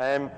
Um,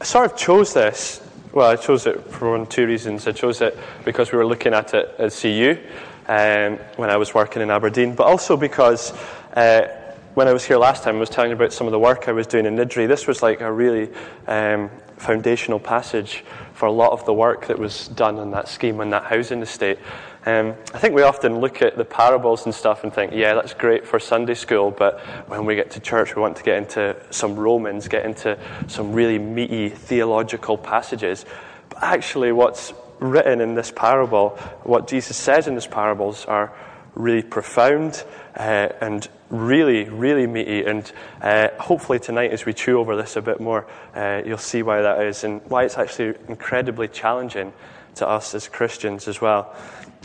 I sort of chose this. Well, I chose it for one, two reasons. I chose it because we were looking at it at CU um, when I was working in Aberdeen, but also because uh, when I was here last time, I was telling you about some of the work I was doing in Niddrie. This was like a really um, foundational passage for a lot of the work that was done on that scheme on that housing estate. Um, I think we often look at the parables and stuff and think, yeah, that's great for Sunday school, but when we get to church, we want to get into some Romans, get into some really meaty theological passages. But actually, what's written in this parable, what Jesus says in these parables, are really profound uh, and really, really meaty. And uh, hopefully, tonight, as we chew over this a bit more, uh, you'll see why that is and why it's actually incredibly challenging to us as Christians as well.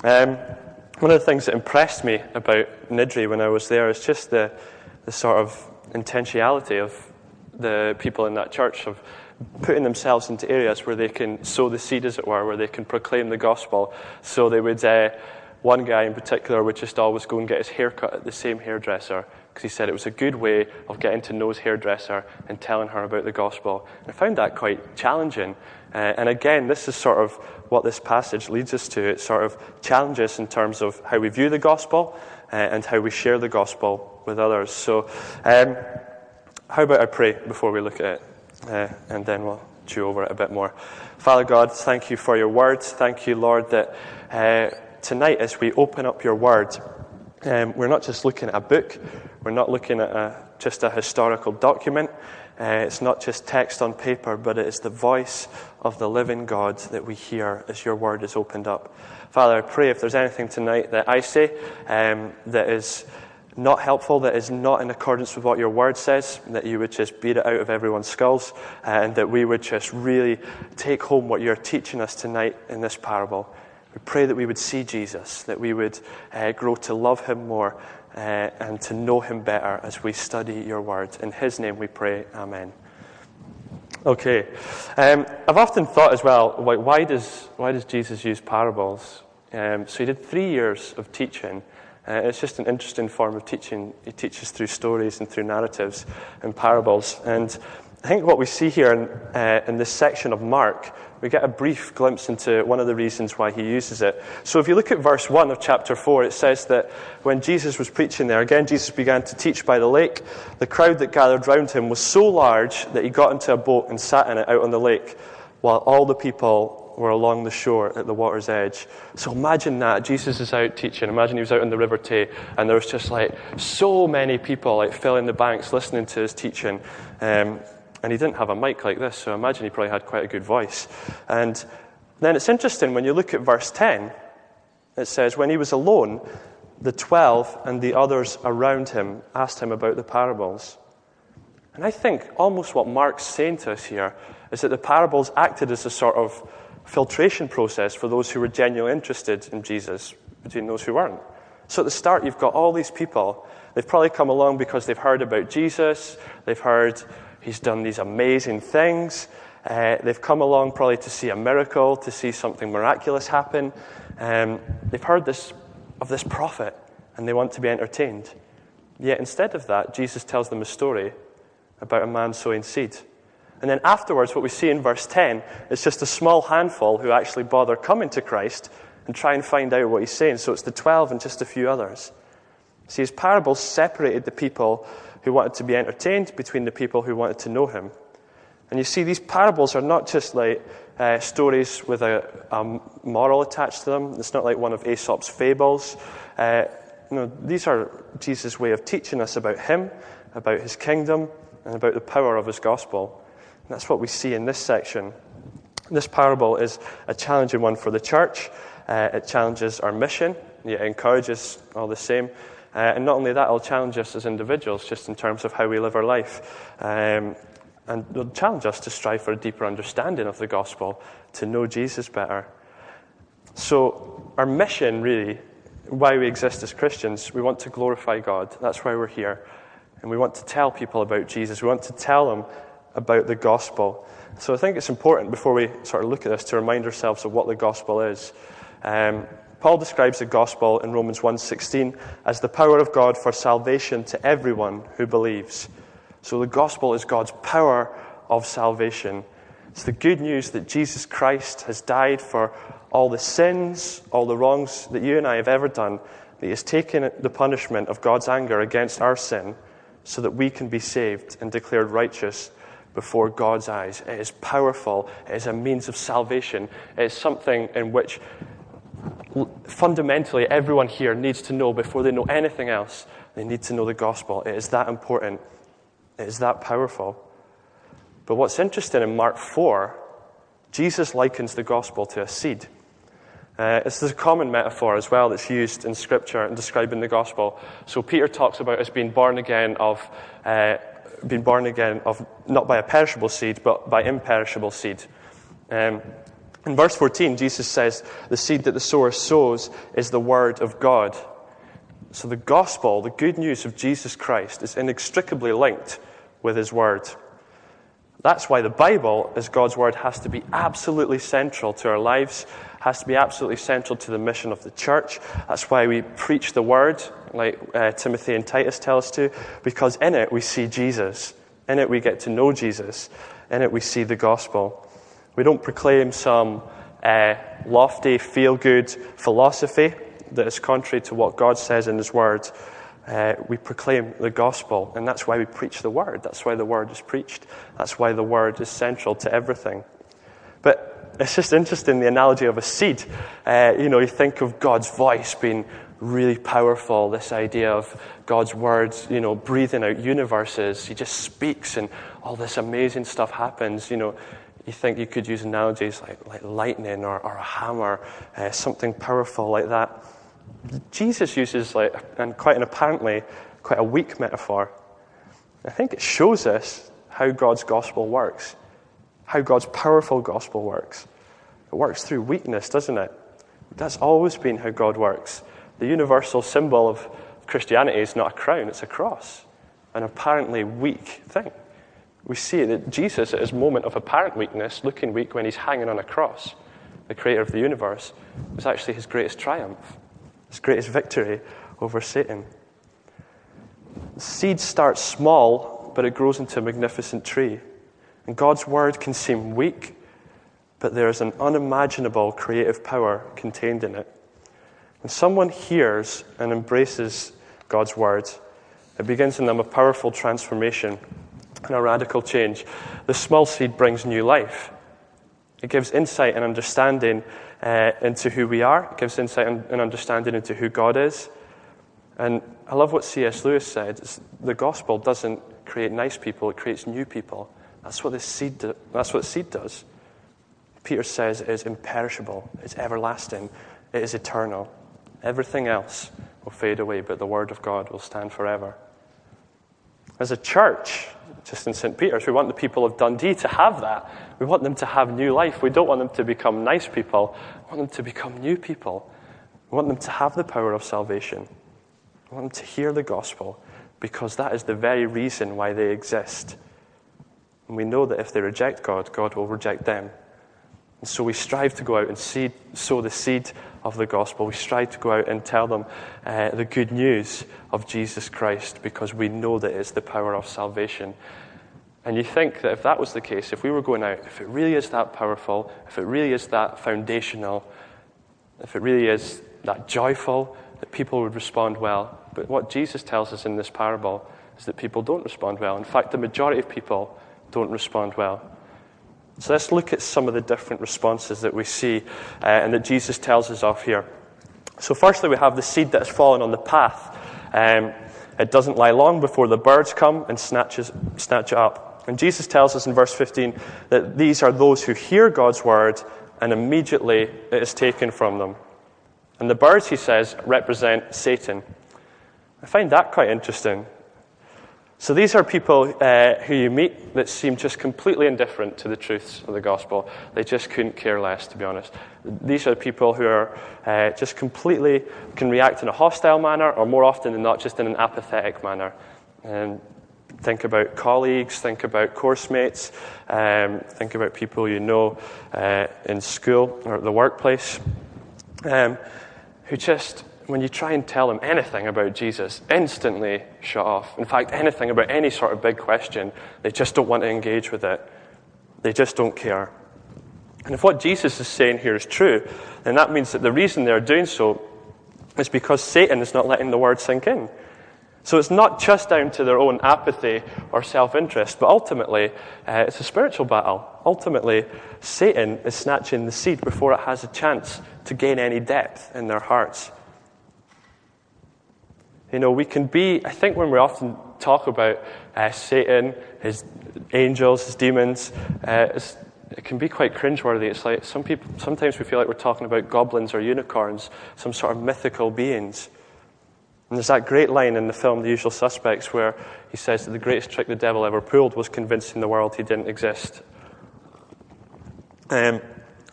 Um, one of the things that impressed me about Niddrie when I was there is just the, the sort of intentionality of the people in that church of putting themselves into areas where they can sow the seed, as it were, where they can proclaim the gospel. So they would, uh, one guy in particular would just always go and get his hair cut at the same hairdresser because he said it was a good way of getting to know his hairdresser and telling her about the gospel. I found that quite challenging. Uh, and again, this is sort of what this passage leads us to. It sort of challenges in terms of how we view the gospel uh, and how we share the gospel with others. So, um, how about I pray before we look at it? Uh, and then we'll chew over it a bit more. Father God, thank you for your words. Thank you, Lord, that uh, tonight as we open up your word, um, we're not just looking at a book, we're not looking at a, just a historical document. Uh, it's not just text on paper, but it is the voice of the living God that we hear as your word is opened up. Father, I pray if there's anything tonight that I say um, that is not helpful, that is not in accordance with what your word says, that you would just beat it out of everyone's skulls, uh, and that we would just really take home what you're teaching us tonight in this parable. We pray that we would see Jesus, that we would uh, grow to love him more, uh, and to know him better as we study your word. In his name we pray, Amen. Okay. Um, I've often thought as well, why, why, does, why does Jesus use parables? Um, so he did three years of teaching. Uh, it's just an interesting form of teaching. He teaches through stories and through narratives and parables. And I think what we see here in, uh, in this section of Mark we get a brief glimpse into one of the reasons why he uses it. So if you look at verse 1 of chapter 4, it says that when Jesus was preaching there, again, Jesus began to teach by the lake. The crowd that gathered round him was so large that he got into a boat and sat in it out on the lake, while all the people were along the shore at the water's edge. So imagine that. Jesus is out teaching. Imagine he was out on the River Tay, and there was just like so many people like filling the banks listening to his teaching. Um, and he didn't have a mic like this, so I imagine he probably had quite a good voice. And then it's interesting when you look at verse 10, it says, When he was alone, the twelve and the others around him asked him about the parables. And I think almost what Mark's saying to us here is that the parables acted as a sort of filtration process for those who were genuinely interested in Jesus between those who weren't. So at the start, you've got all these people. They've probably come along because they've heard about Jesus, they've heard He's done these amazing things. Uh, they've come along probably to see a miracle, to see something miraculous happen. Um, they've heard this, of this prophet and they want to be entertained. Yet instead of that, Jesus tells them a story about a man sowing seed. And then afterwards, what we see in verse 10 is just a small handful who actually bother coming to Christ and try and find out what he's saying. So it's the 12 and just a few others. See, his parables separated the people who wanted to be entertained between the people who wanted to know him. And you see, these parables are not just like uh, stories with a, a, moral attached to them. It's not like one of Aesop's fables. Uh, you know, these are Jesus' way of teaching us about him, about his kingdom, and about the power of his gospel. And that's what we see in this section. This parable is a challenging one for the church. Uh, it challenges our mission. It encourages all the same. Uh, and not only that, it'll challenge us as individuals just in terms of how we live our life. Um, and it'll challenge us to strive for a deeper understanding of the gospel, to know Jesus better. So, our mission really, why we exist as Christians, we want to glorify God. That's why we're here. And we want to tell people about Jesus. We want to tell them about the gospel. So I think it's important before we sort of look at this to remind ourselves of what the gospel is. Um, Paul describes the gospel in Romans 1:16 as the power of God for salvation to everyone who believes. So the gospel is God's power of salvation. It's the good news that Jesus Christ has died for all the sins, all the wrongs that you and I have ever done, that He has taken the punishment of God's anger against our sin so that we can be saved and declared righteous before God's eyes. It is powerful, it is a means of salvation, it is something in which fundamentally everyone here needs to know before they know anything else. They need to know the gospel. It is that important, it is that powerful. But what's interesting in Mark 4, Jesus likens the gospel to a seed. Uh, it's a common metaphor as well that's used in Scripture in describing the gospel. So Peter talks about us being born again of, uh, being born again of not by a perishable seed, but by imperishable seed. Um, in verse 14, Jesus says, The seed that the sower sows is the word of God. So the gospel, the good news of Jesus Christ, is inextricably linked with his word. That's why the Bible, as God's word, has to be absolutely central to our lives, has to be absolutely central to the mission of the church. That's why we preach the word, like uh, Timothy and Titus tell us to, because in it we see Jesus. In it we get to know Jesus. In it we see the gospel. We don't proclaim some uh, lofty, feel good philosophy that is contrary to what God says in His Word. Uh, we proclaim the gospel, and that's why we preach the Word. That's why the Word is preached. That's why the Word is central to everything. But it's just interesting the analogy of a seed. Uh, you know, you think of God's voice being really powerful, this idea of God's words, you know, breathing out universes. He just speaks and all this amazing stuff happens. You know, you think you could use analogies like, like lightning or, or a hammer, uh, something powerful like that. Jesus uses, like, and quite an apparently quite a weak metaphor. I think it shows us how God's gospel works, how God's powerful gospel works. It works through weakness, doesn't it? That's always been how God works. The universal symbol of Christianity is not a crown, it's a cross, an apparently weak thing. We see that Jesus, at his moment of apparent weakness, looking weak when he's hanging on a cross, the creator of the universe, was actually his greatest triumph, his greatest victory over Satan. The seed starts small, but it grows into a magnificent tree. And God's word can seem weak, but there is an unimaginable creative power contained in it. When someone hears and embraces God's word, it begins in them a powerful transformation and a radical change. The small seed brings new life. It gives insight and understanding uh, into who we are, it gives insight and understanding into who God is. And I love what C.S. Lewis said the gospel doesn't create nice people, it creates new people. That's what the seed, do, that's what seed does. Peter says it is imperishable, it's everlasting, it is eternal. Everything else will fade away, but the word of God will stand forever. As a church, just in St. Peter's. We want the people of Dundee to have that. We want them to have new life. We don't want them to become nice people. We want them to become new people. We want them to have the power of salvation. We want them to hear the gospel because that is the very reason why they exist. And we know that if they reject God, God will reject them. And so we strive to go out and seed, sow the seed of the gospel. We strive to go out and tell them uh, the good news of Jesus Christ because we know that it's the power of salvation. And you think that if that was the case, if we were going out, if it really is that powerful, if it really is that foundational, if it really is that joyful, that people would respond well. But what Jesus tells us in this parable is that people don't respond well. In fact, the majority of people don't respond well. So let's look at some of the different responses that we see uh, and that Jesus tells us of here. So, firstly, we have the seed that has fallen on the path. Um, it doesn't lie long before the birds come and snatches, snatch it up. And Jesus tells us in verse 15 that these are those who hear God's word and immediately it is taken from them. And the birds, he says, represent Satan. I find that quite interesting so these are people uh, who you meet that seem just completely indifferent to the truths of the gospel. They just couldn't care less, to be honest. These are people who are uh, just completely can react in a hostile manner, or more often than not, just in an apathetic manner. And think about colleagues, think about course mates, um, think about people you know uh, in school or at the workplace, um, who just when you try and tell them anything about Jesus, instantly shut off. In fact, anything about any sort of big question, they just don't want to engage with it. They just don't care. And if what Jesus is saying here is true, then that means that the reason they're doing so is because Satan is not letting the word sink in. So it's not just down to their own apathy or self interest, but ultimately uh, it's a spiritual battle. Ultimately, Satan is snatching the seed before it has a chance to gain any depth in their hearts. You know, we can be, I think when we often talk about uh, Satan, his angels, his demons, uh, it can be quite cringeworthy. It's like some people, sometimes we feel like we're talking about goblins or unicorns, some sort of mythical beings. And there's that great line in the film The Usual Suspects where he says that the greatest trick the devil ever pulled was convincing the world he didn't exist. Um,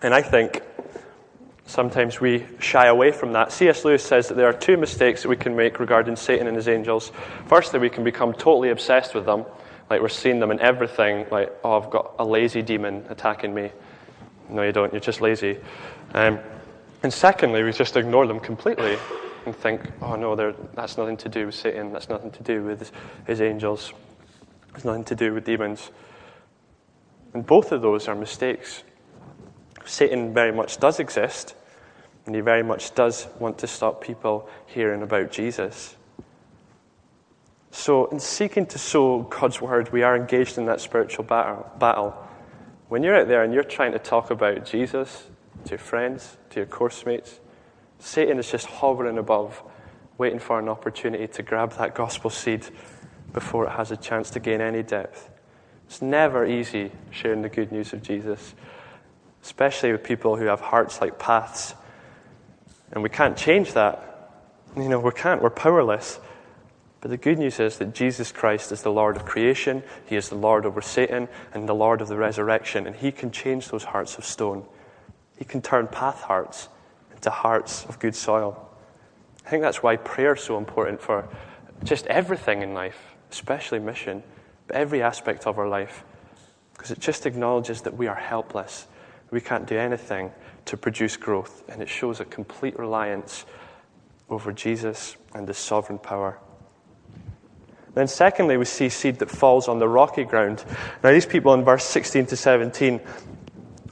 and I think sometimes we shy away from that. C.S. Lewis says that there are two mistakes that we can make regarding Satan and his angels. Firstly, we can become totally obsessed with them like we're seeing them in everything, like, oh, I've got a lazy demon attacking me. No, you don't, you're just lazy. Um, and secondly, we just ignore them completely and think, oh no, that's nothing to do with Satan, that's nothing to do with his, his angels, it's nothing to do with demons. And both of those are mistakes. Satan very much does exist, and he very much does want to stop people hearing about Jesus. So, in seeking to sow God's word, we are engaged in that spiritual battle. When you're out there and you're trying to talk about Jesus to your friends, to your course mates, Satan is just hovering above, waiting for an opportunity to grab that gospel seed before it has a chance to gain any depth. It's never easy sharing the good news of Jesus, especially with people who have hearts like paths. And we can't change that. You know, we can't. We're powerless. But the good news is that Jesus Christ is the Lord of creation, He is the Lord over Satan, and the Lord of the resurrection, and He can change those hearts of stone. He can turn path hearts into hearts of good soil. I think that's why prayer is so important for just everything in life, especially mission, but every aspect of our life, because it just acknowledges that we are helpless. We can't do anything to produce growth, and it shows a complete reliance over Jesus and His sovereign power. Then, secondly, we see seed that falls on the rocky ground. Now, these people in verse 16 to 17,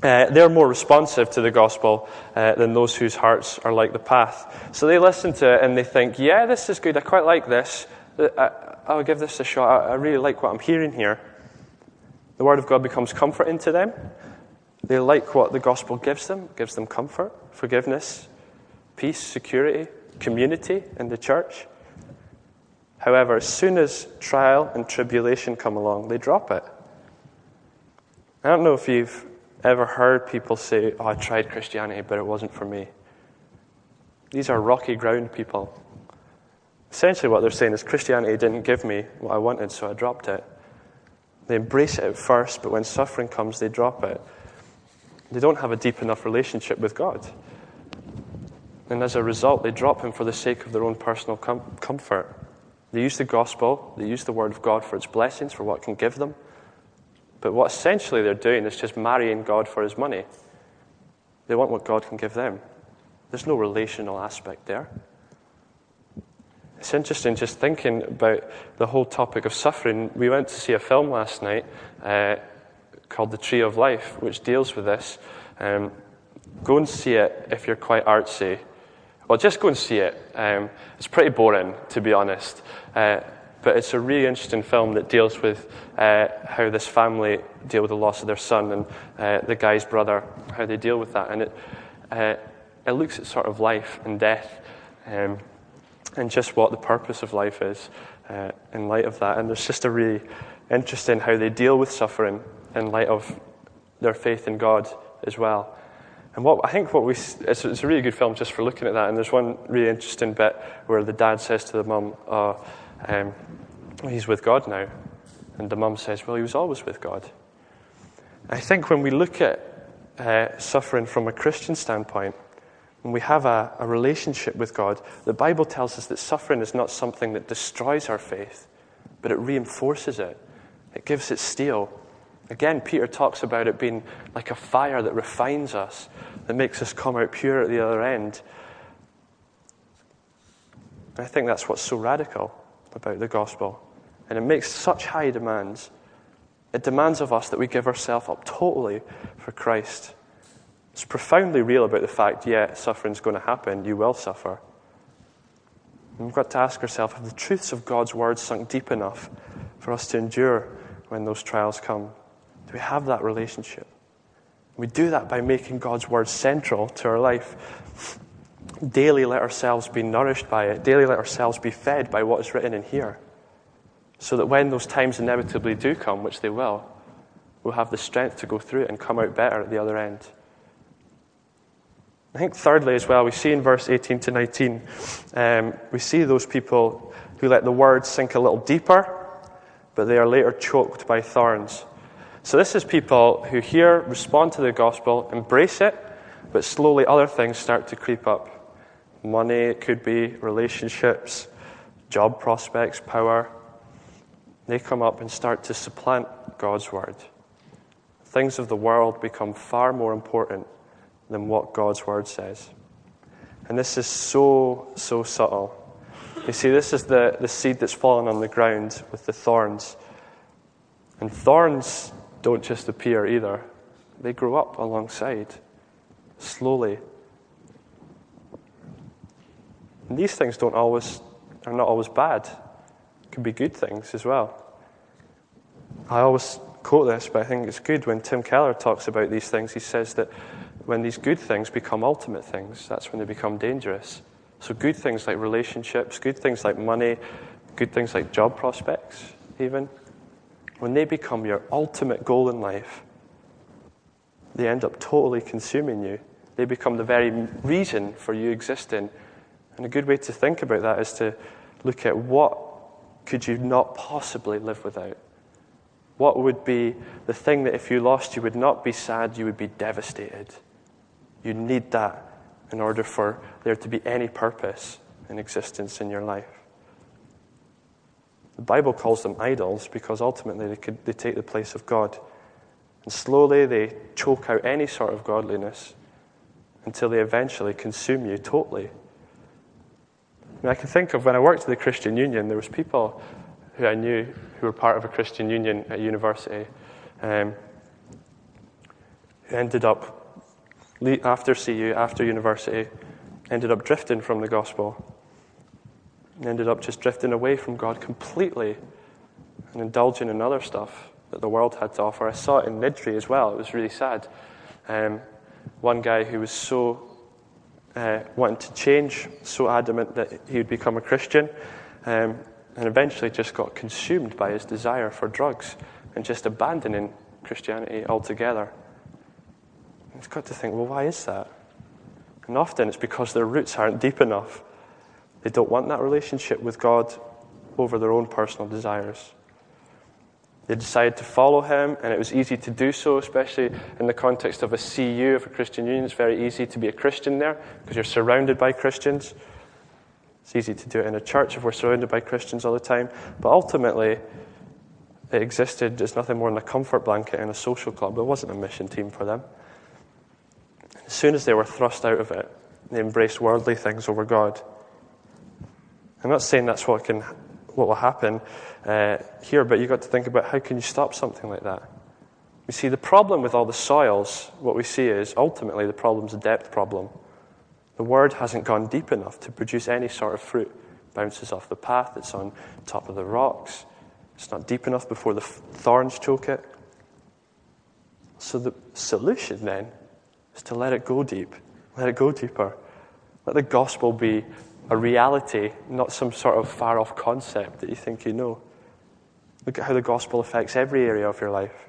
uh, they're more responsive to the gospel uh, than those whose hearts are like the path. So they listen to it and they think, yeah, this is good. I quite like this. Uh, I'll give this a shot. I really like what I'm hearing here. The word of God becomes comforting to them. They like what the gospel gives them, it gives them comfort, forgiveness, peace, security, community in the church. However, as soon as trial and tribulation come along, they drop it. I don't know if you've ever heard people say, Oh, I tried Christianity, but it wasn't for me. These are rocky ground people. Essentially, what they're saying is Christianity didn't give me what I wanted, so I dropped it. They embrace it at first, but when suffering comes, they drop it. They don't have a deep enough relationship with God. And as a result, they drop Him for the sake of their own personal com- comfort. They use the gospel, they use the word of God for its blessings, for what it can give them. But what essentially they're doing is just marrying God for his money. They want what God can give them. There's no relational aspect there. It's interesting just thinking about the whole topic of suffering. We went to see a film last night uh, called The Tree of Life, which deals with this. Um, go and see it if you're quite artsy. Well, just go and see it. Um, it's pretty boring, to be honest. Uh, but it's a really interesting film that deals with uh, how this family deal with the loss of their son and uh, the guy's brother, how they deal with that. And it, uh, it looks at sort of life and death um, and just what the purpose of life is uh, in light of that. And there's just a really interesting how they deal with suffering in light of their faith in God as well. And what I think what we it's, it's, a really good film just for looking at that. And there's one really interesting bit where the dad says to the mum, oh, um, "He's with God now," and the mum says, "Well, he was always with God." I think when we look at uh, suffering from a Christian standpoint, when we have a, a relationship with God, the Bible tells us that suffering is not something that destroys our faith, but it reinforces it. It gives it steel. Again, Peter talks about it being like a fire that refines us, that makes us come out pure at the other end. And I think that's what's so radical about the gospel. And it makes such high demands. It demands of us that we give ourselves up totally for Christ. It's profoundly real about the fact, yeah, suffering's going to happen. You will suffer. And we've got to ask ourselves have the truths of God's word sunk deep enough for us to endure when those trials come? We have that relationship? We do that by making God's word central to our life. Daily let ourselves be nourished by it. Daily let ourselves be fed by what is written in here. So that when those times inevitably do come, which they will, we'll have the strength to go through it and come out better at the other end. I think, thirdly, as well, we see in verse 18 to 19, um, we see those people who let the word sink a little deeper, but they are later choked by thorns. So, this is people who hear, respond to the gospel, embrace it, but slowly other things start to creep up. Money, it could be, relationships, job prospects, power. They come up and start to supplant God's word. Things of the world become far more important than what God's word says. And this is so, so subtle. You see, this is the, the seed that's fallen on the ground with the thorns. And thorns don't just appear either, they grow up alongside, slowly. And these things don't always, are not always bad, it can be good things as well. I always quote this, but I think it's good when Tim Keller talks about these things. He says that when these good things become ultimate things, that's when they become dangerous. So, good things like relationships, good things like money, good things like job prospects, even, when they become your ultimate goal in life, they end up totally consuming you. They become the very reason for you existing. And a good way to think about that is to look at what could you not possibly live without? What would be the thing that if you lost, you would not be sad, you would be devastated? You need that in order for there to be any purpose in existence in your life. The Bible calls them idols because ultimately they, could, they take the place of God. And slowly they choke out any sort of godliness until they eventually consume you totally. I, mean, I can think of when I worked at the Christian Union, there was people who I knew who were part of a Christian Union at university um, who ended up after CU, after university, ended up drifting from the gospel. And ended up just drifting away from God completely and indulging in other stuff that the world had to offer. I saw it in Niddrie as well. It was really sad. Um, one guy who was so uh, wanting to change, so adamant that he would become a Christian, um, and eventually just got consumed by his desire for drugs and just abandoning Christianity altogether. It's got to think, well, why is that? And often it's because their roots aren't deep enough. They don't want that relationship with God over their own personal desires. They decided to follow him, and it was easy to do so, especially in the context of a CU, of a Christian union. It's very easy to be a Christian there because you're surrounded by Christians. It's easy to do it in a church if we're surrounded by Christians all the time. But ultimately, it existed as nothing more than a comfort blanket in a social club. It wasn't a mission team for them. As soon as they were thrust out of it, they embraced worldly things over God. I'm not saying that's what can, what will happen uh, here, but you've got to think about how can you stop something like that. You see, the problem with all the soils, what we see is ultimately the problem's a depth problem. The word hasn't gone deep enough to produce any sort of fruit. It bounces off the path, it's on top of the rocks. It's not deep enough before the thorns choke it. So the solution then is to let it go deep, let it go deeper. Let the gospel be a reality, not some sort of far off concept that you think you know. Look at how the gospel affects every area of your life.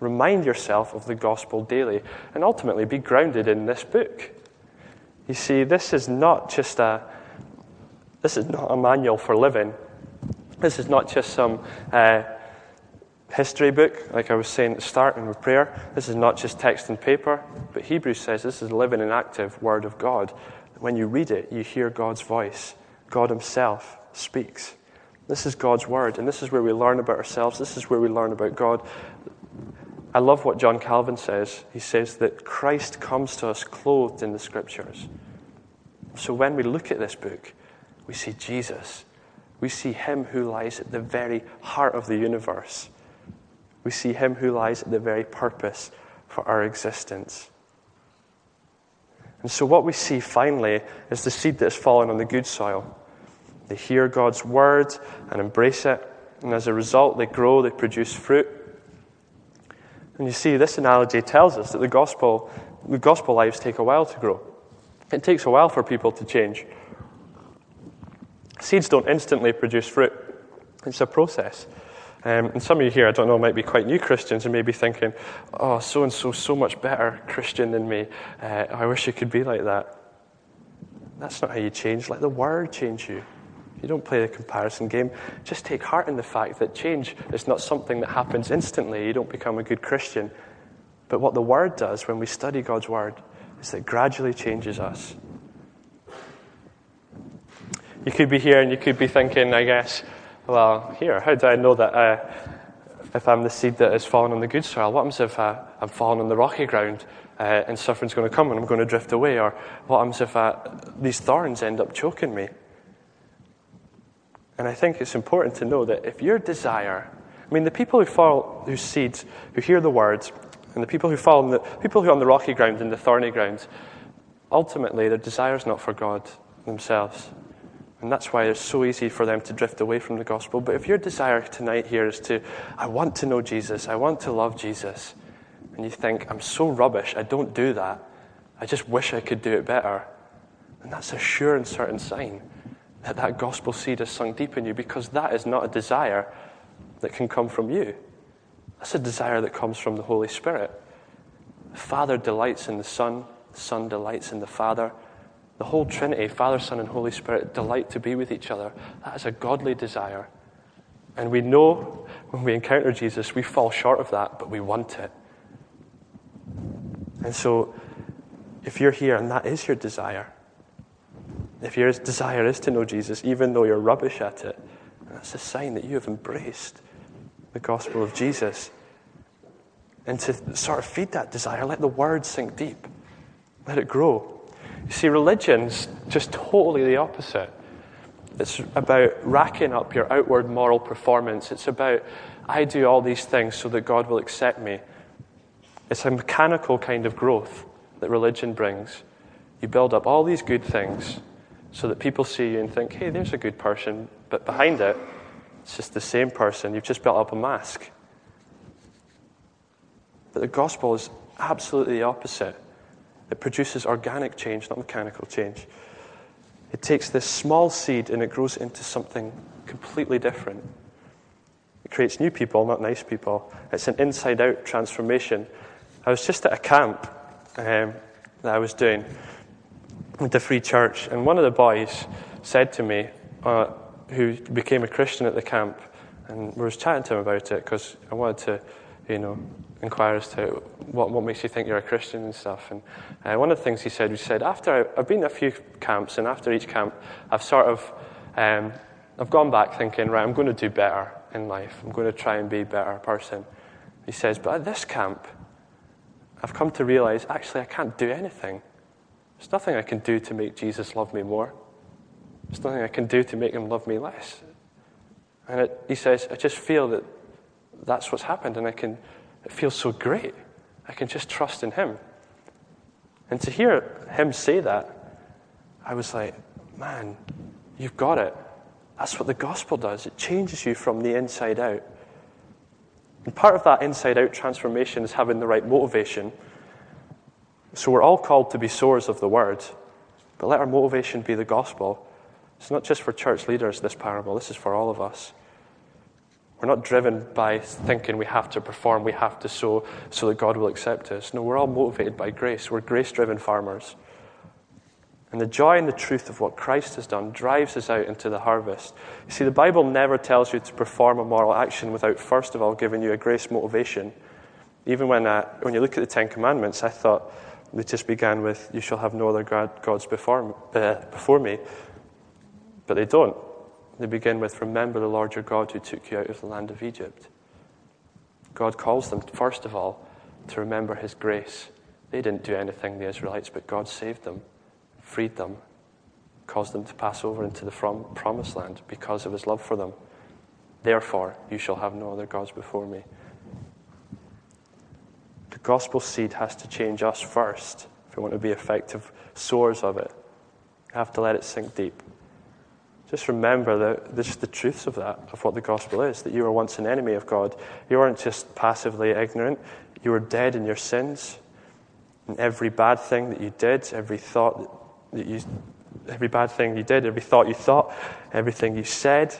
Remind yourself of the gospel daily and ultimately be grounded in this book. You see, this is not just a this is not a manual for living. This is not just some uh, history book, like I was saying at the start in prayer. This is not just text and paper, but Hebrews says this is living and active Word of God. When you read it, you hear God's voice. God Himself speaks. This is God's Word, and this is where we learn about ourselves. This is where we learn about God. I love what John Calvin says. He says that Christ comes to us clothed in the Scriptures. So when we look at this book, we see Jesus. We see him who lies at the very heart of the universe. We see him who lies at the very purpose for our existence. And so, what we see finally is the seed that has fallen on the good soil. They hear God's word and embrace it, and as a result, they grow, they produce fruit. And you see, this analogy tells us that the gospel, the gospel lives take a while to grow. It takes a while for people to change. Seeds don't instantly produce fruit, it's a process. Um, and some of you here, I don't know, might be quite new Christians and may be thinking, oh, so and so, so much better Christian than me. Uh, I wish you could be like that. That's not how you change. Let the word change you. You don't play the comparison game. Just take heart in the fact that change is not something that happens instantly. You don't become a good Christian. But what the word does when we study God's word is that it gradually changes us. You could be here and you could be thinking, I guess, well, here, how do I know that uh, if I'm the seed that has fallen on the good soil? What happens if uh, I'm falling on the rocky ground uh, and suffering's going to come and I'm going to drift away? Or what happens if uh, these thorns end up choking me? And I think it's important to know that if your desire, I mean, the people who fall, whose seeds, who hear the words, and the people who fall on the people who are on the rocky ground and the thorny ground, ultimately their desire is not for God themselves. And that's why it's so easy for them to drift away from the gospel. But if your desire tonight here is to, I want to know Jesus, I want to love Jesus, and you think, I'm so rubbish, I don't do that, I just wish I could do it better, and that's a sure and certain sign that that gospel seed has sunk deep in you because that is not a desire that can come from you. That's a desire that comes from the Holy Spirit. The Father delights in the Son, the Son delights in the Father. The whole Trinity, Father, Son, and Holy Spirit, delight to be with each other. That is a godly desire. And we know when we encounter Jesus, we fall short of that, but we want it. And so, if you're here and that is your desire, if your desire is to know Jesus, even though you're rubbish at it, that's a sign that you have embraced the gospel of Jesus. And to sort of feed that desire, let the word sink deep, let it grow. See, religion's just totally the opposite. It's about racking up your outward moral performance. It's about, I do all these things so that God will accept me. It's a mechanical kind of growth that religion brings. You build up all these good things so that people see you and think, hey, there's a good person, but behind it, it's just the same person. You've just built up a mask. But the gospel is absolutely the opposite. It produces organic change, not mechanical change. It takes this small seed and it grows into something completely different. It creates new people, not nice people. It's an inside out transformation. I was just at a camp um, that I was doing with the Free Church, and one of the boys said to me, uh, who became a Christian at the camp, and we was chatting to him about it because I wanted to, you know, inquire as to what, what makes you think you're a Christian and stuff. And uh, one of the things he said, he said, after I've been to a few camps, and after each camp, I've sort of, um, I've gone back thinking, right, I'm going to do better in life. I'm going to try and be a better person. He says, but at this camp, I've come to realize actually I can't do anything. There's nothing I can do to make Jesus love me more. There's nothing I can do to make him love me less. And it, he says, I just feel that that's what's happened, and I can, it feels so great. I can just trust in him. And to hear him say that, I was like, man, you've got it. That's what the gospel does. It changes you from the inside out. And part of that inside out transformation is having the right motivation so we're all called to be sowers of the word, but let our motivation be the gospel. It's not just for church leaders, this parable, this is for all of us. We're not driven by thinking we have to perform, we have to sow so that God will accept us. No, we're all motivated by grace. We're grace driven farmers. And the joy and the truth of what Christ has done drives us out into the harvest. You see, the Bible never tells you to perform a moral action without, first of all, giving you a grace motivation. Even when, uh, when you look at the Ten Commandments, I thought, they just began with, You shall have no other gods uh, before me. But they don't. They begin with, Remember the Lord your God who took you out of the land of Egypt. God calls them, first of all, to remember his grace. They didn't do anything, the Israelites, but God saved them, freed them. caused them to pass over into the promised land because of his love for them. Therefore, you shall have no other gods before me. The gospel seed has to change us first if we want to be effective sowers of it. We have to let it sink deep. Just remember the, just the truths of that, of what the gospel is that you were once an enemy of God. You weren't just passively ignorant, you were dead in your sins. And every bad thing that you did, every thought that you, every bad thing you did, every thought you thought, everything you said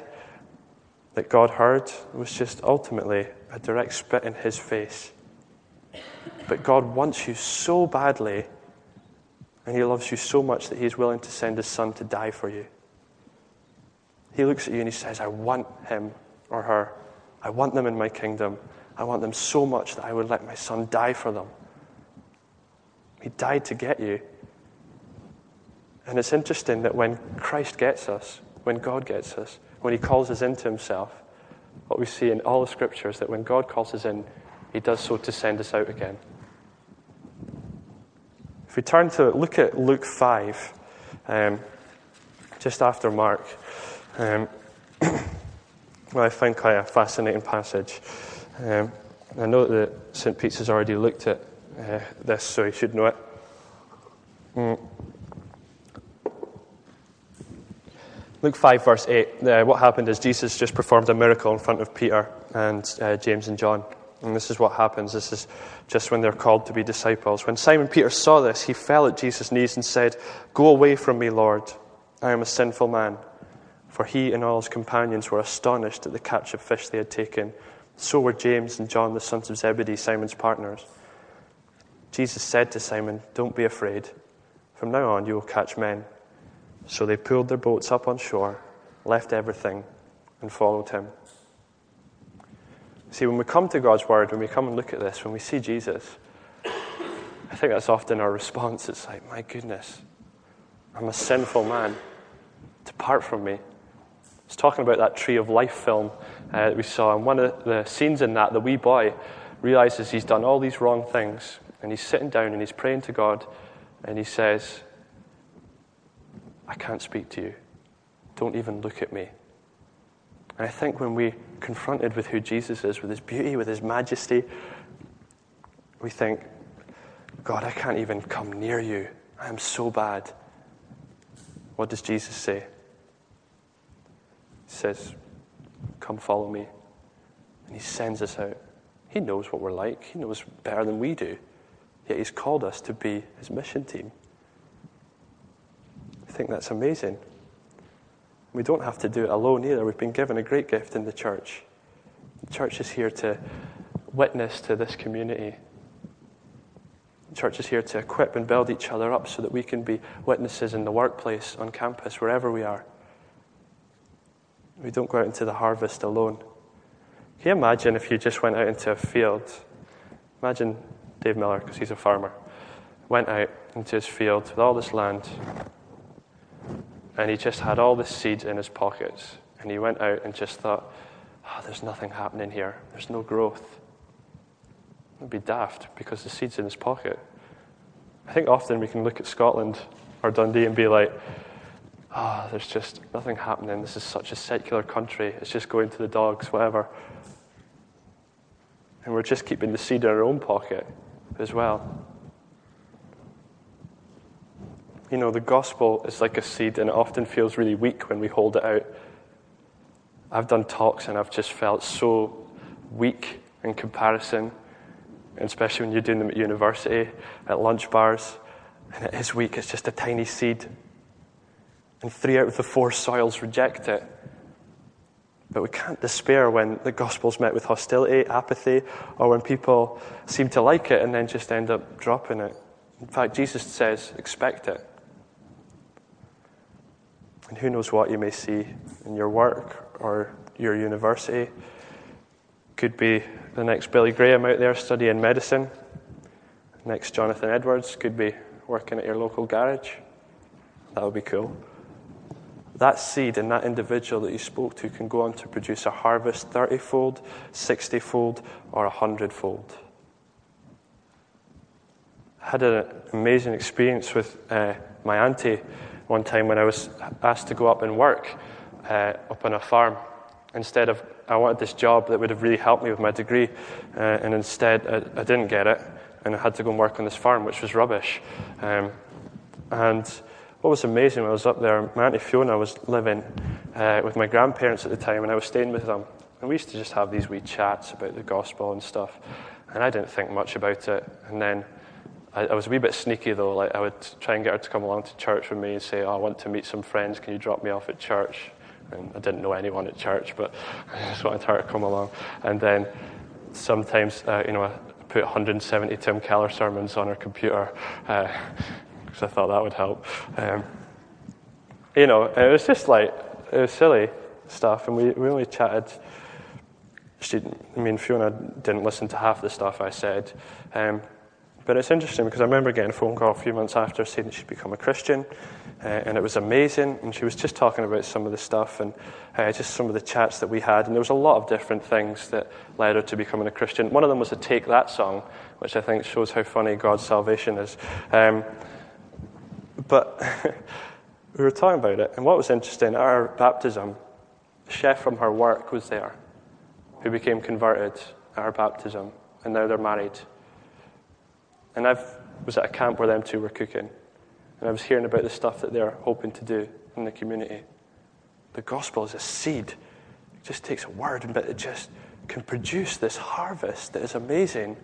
that God heard was just ultimately a direct spit in his face. But God wants you so badly, and he loves you so much that he is willing to send his son to die for you. He looks at you and he says, I want him or her. I want them in my kingdom. I want them so much that I would let my son die for them. He died to get you. And it's interesting that when Christ gets us, when God gets us, when he calls us into himself, what we see in all the scriptures is that when God calls us in, he does so to send us out again. If we turn to look at Luke 5, um, just after Mark, um, I find quite a fascinating passage. Um, I know that St. Peter's has already looked at uh, this, so you should know it. Mm. Luke 5, verse 8. Uh, what happened is Jesus just performed a miracle in front of Peter and uh, James and John. And this is what happens. This is just when they're called to be disciples. When Simon Peter saw this, he fell at Jesus' knees and said, Go away from me, Lord. I am a sinful man for he and all his companions were astonished at the catch of fish they had taken. So were James and John, the sons of Zebedee, Simon's partners. Jesus said to Simon, Don't be afraid. From now on, you will catch men. So they pulled their boats up on shore, left everything, and followed him. See, when we come to God's Word, when we come and look at this, when we see Jesus, I think that's often our response. It's like, my goodness, I'm a sinful man. Depart from me. It's talking about that Tree of Life film uh, that we saw. And one of the scenes in that, the wee boy realizes he's done all these wrong things. And he's sitting down and he's praying to God. And he says, I can't speak to you. Don't even look at me. And I think when we're confronted with who Jesus is, with his beauty, with his majesty, we think, God, I can't even come near you. I am so bad. What does Jesus say? Says, Come follow me. And he sends us out. He knows what we're like, he knows better than we do. Yet he's called us to be his mission team. I think that's amazing. We don't have to do it alone either. We've been given a great gift in the church. The church is here to witness to this community. The church is here to equip and build each other up so that we can be witnesses in the workplace, on campus, wherever we are. We don't go out into the harvest alone. Can you imagine if you just went out into a field? Imagine Dave Miller, because he's a farmer, went out into his field with all this land, and he just had all this seed in his pockets. And he went out and just thought, oh, there's nothing happening here. There's no growth. It'd be daft because the seed's in his pocket. I think often we can look at Scotland or Dundee and be like, ah, oh, there's just nothing happening. This is such a secular country. It's just going to the dogs, whatever. And we're just keeping the seed in our own pocket as well. You know, the gospel is like a seed, and it often feels really weak when we hold it out. I've done talks, and I've just felt so weak in comparison, especially when you're doing them at university, at lunch bars. And it is weak, it's just a tiny seed and three out of the four soils reject it. But we can't despair when the gospel's met with hostility, apathy, or when people seem to like it and then just end up dropping it. In fact, Jesus says, expect it. And who knows what you may see in your work or your university. Could be the next Billy Graham out there studying medicine. Next Jonathan Edwards could be working at your local garage. That would be cool that seed in that individual that you spoke to can go on to produce a harvest 30 fold, 60 fold, or 100 fold. I had an amazing experience with uh, my auntie one time when I was asked to go up and work uh, up on a farm. Instead of, I wanted this job that would have really helped me with my degree, uh, and instead I, I, didn't get it, and I had to go and work on this farm, which was rubbish. Um, and what was amazing when I was up there, my auntie Fiona was living uh, with my grandparents at the time, and I was staying with them. And we used to just have these wee chats about the gospel and stuff. And I didn't think much about it. And then I, I, was a wee bit sneaky though. Like I would try and get her to come along to church with me and say, "Oh, I want to meet some friends. Can you drop me off at church?" And I didn't know anyone at church, but I just wanted her to come along. And then sometimes, uh, you know, I put 170 Tim Keller sermons on her computer because I thought that would help. Um, you know, it was just like it was silly stuff, and we, we only chatted. She, I mean, Fiona didn't listen to half the stuff I said. Um, but it's interesting because I remember getting a phone call a few months after saying that she'd become a Christian, uh, and it was amazing. And she was just talking about some of the stuff and uh, just some of the chats that we had. And there was a lot of different things that led her to becoming a Christian. One of them was a Take That song, which I think shows how funny God's salvation is. Um, but we were talking about it, and what was interesting, at our baptism, a chef from her work was there who became converted at our baptism, and now they're married. And I was at a camp where them two were cooking. And I was hearing about the stuff that they're hoping to do in the community. The gospel is a seed. It just takes a word, but it just can produce this harvest that is amazing.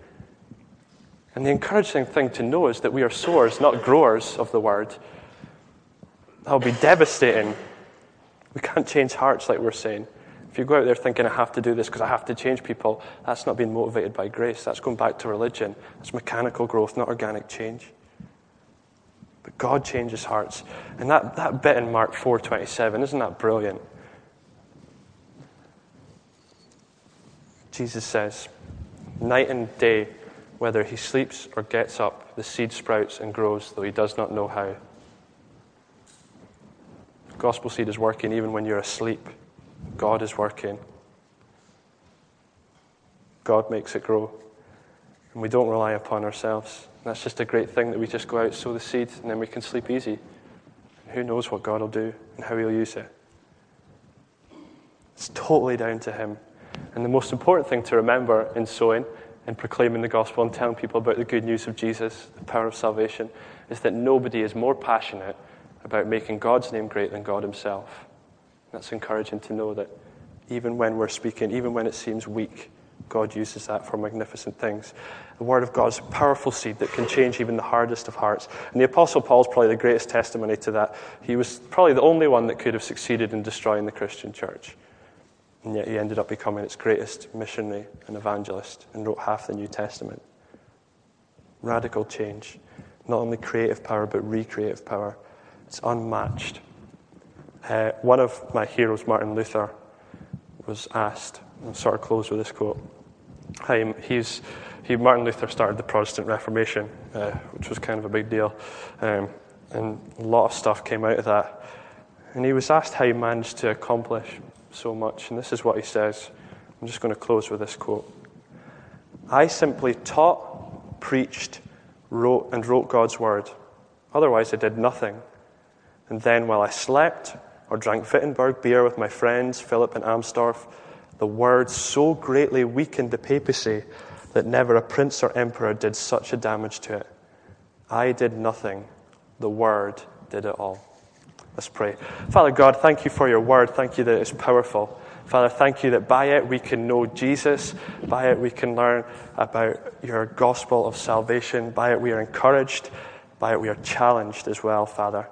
And the encouraging thing to know is that we are sowers, not growers of the word. That will be devastating. We can't change hearts like we're saying. If you go out there thinking, I have to do this because I have to change people, that's not being motivated by grace. That's going back to religion. That's mechanical growth, not organic change. But God changes hearts. And that, that bit in Mark 4.27, isn't that brilliant? Jesus says, night and day, whether he sleeps or gets up, the seed sprouts and grows, though he does not know how. Gospel seed is working even when you're asleep. God is working. God makes it grow. And we don't rely upon ourselves. That's just a great thing that we just go out, sow the seed, and then we can sleep easy. And who knows what God will do and how He'll use it? It's totally down to Him. And the most important thing to remember in sowing and proclaiming the gospel and telling people about the good news of Jesus, the power of salvation, is that nobody is more passionate about making God's name great than God Himself. That's encouraging to know that even when we're speaking, even when it seems weak, God uses that for magnificent things. The Word of God is a powerful seed that can change even the hardest of hearts. And the Apostle Paul is probably the greatest testimony to that. He was probably the only one that could have succeeded in destroying the Christian church. And yet he ended up becoming its greatest missionary and evangelist and wrote half the New Testament. Radical change. Not only creative power, but recreative power. It's unmatched. Uh, one of my heroes, Martin Luther, was asked, and I'll sort of close with this quote. Um, he's, he, Martin Luther started the Protestant Reformation, uh, which was kind of a big deal. Um, and a lot of stuff came out of that. And he was asked how he managed to accomplish so much. And this is what he says. I'm just going to close with this quote I simply taught, preached, wrote, and wrote God's word. Otherwise, I did nothing. And then, while I slept, or drank Wittenberg beer with my friends Philip and Amsdorf, the word so greatly weakened the papacy that never a prince or emperor did such a damage to it. I did nothing, the word did it all. Let's pray. Father God, thank you for your word. Thank you that it's powerful. Father, thank you that by it we can know Jesus. By it we can learn about your gospel of salvation. By it we are encouraged. By it we are challenged as well, Father.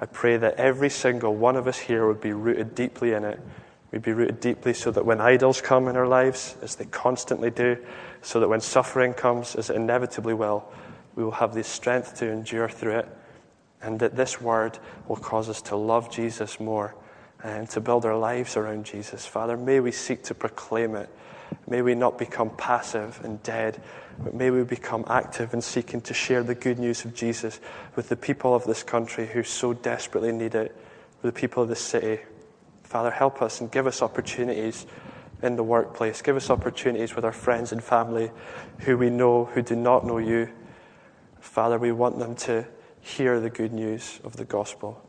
I pray that every single one of us here would be rooted deeply in it. We'd be rooted deeply so that when idols come in our lives, as they constantly do, so that when suffering comes, as it inevitably will, we will have the strength to endure through it, and that this word will cause us to love Jesus more and to build our lives around Jesus. Father, may we seek to proclaim it. May we not become passive and dead, but may we become active in seeking to share the good news of Jesus with the people of this country who so desperately need it, with the people of this city. Father, help us and give us opportunities in the workplace. Give us opportunities with our friends and family who we know, who do not know you. Father, we want them to hear the good news of the gospel.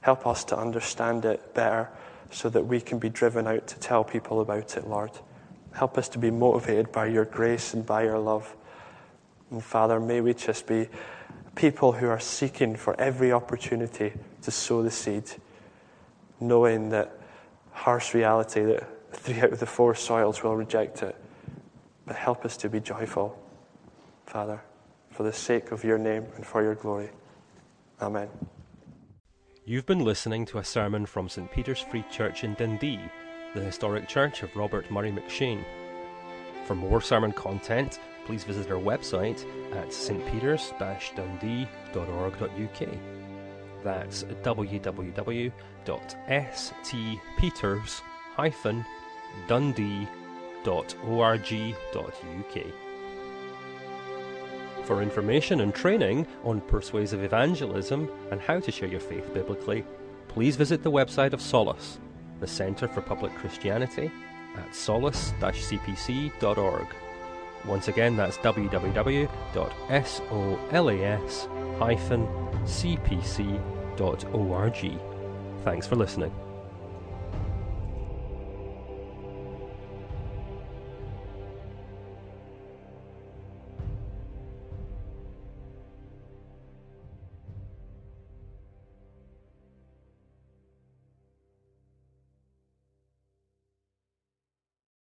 Help us to understand it better so that we can be driven out to tell people about it, Lord. Help us to be motivated by your grace and by your love. And Father, may we just be people who are seeking for every opportunity to sow the seed, knowing that harsh reality that three out of the four soils will reject it. But help us to be joyful, Father, for the sake of your name and for your glory. Amen. You've been listening to a sermon from St Peter's Free Church in Dundee, the historic church of Robert Murray M'Cheyne. For more sermon content, please visit our website at stpeters-dundee.org.uk. That's www.stpeters-dundee.org.uk. For information and training on persuasive evangelism and how to share your faith biblically, please visit the website of Solas, the Centre for Public Christianity, at solas-cpc.org. Once again, that's www.solas-cpc.org. Thanks for listening.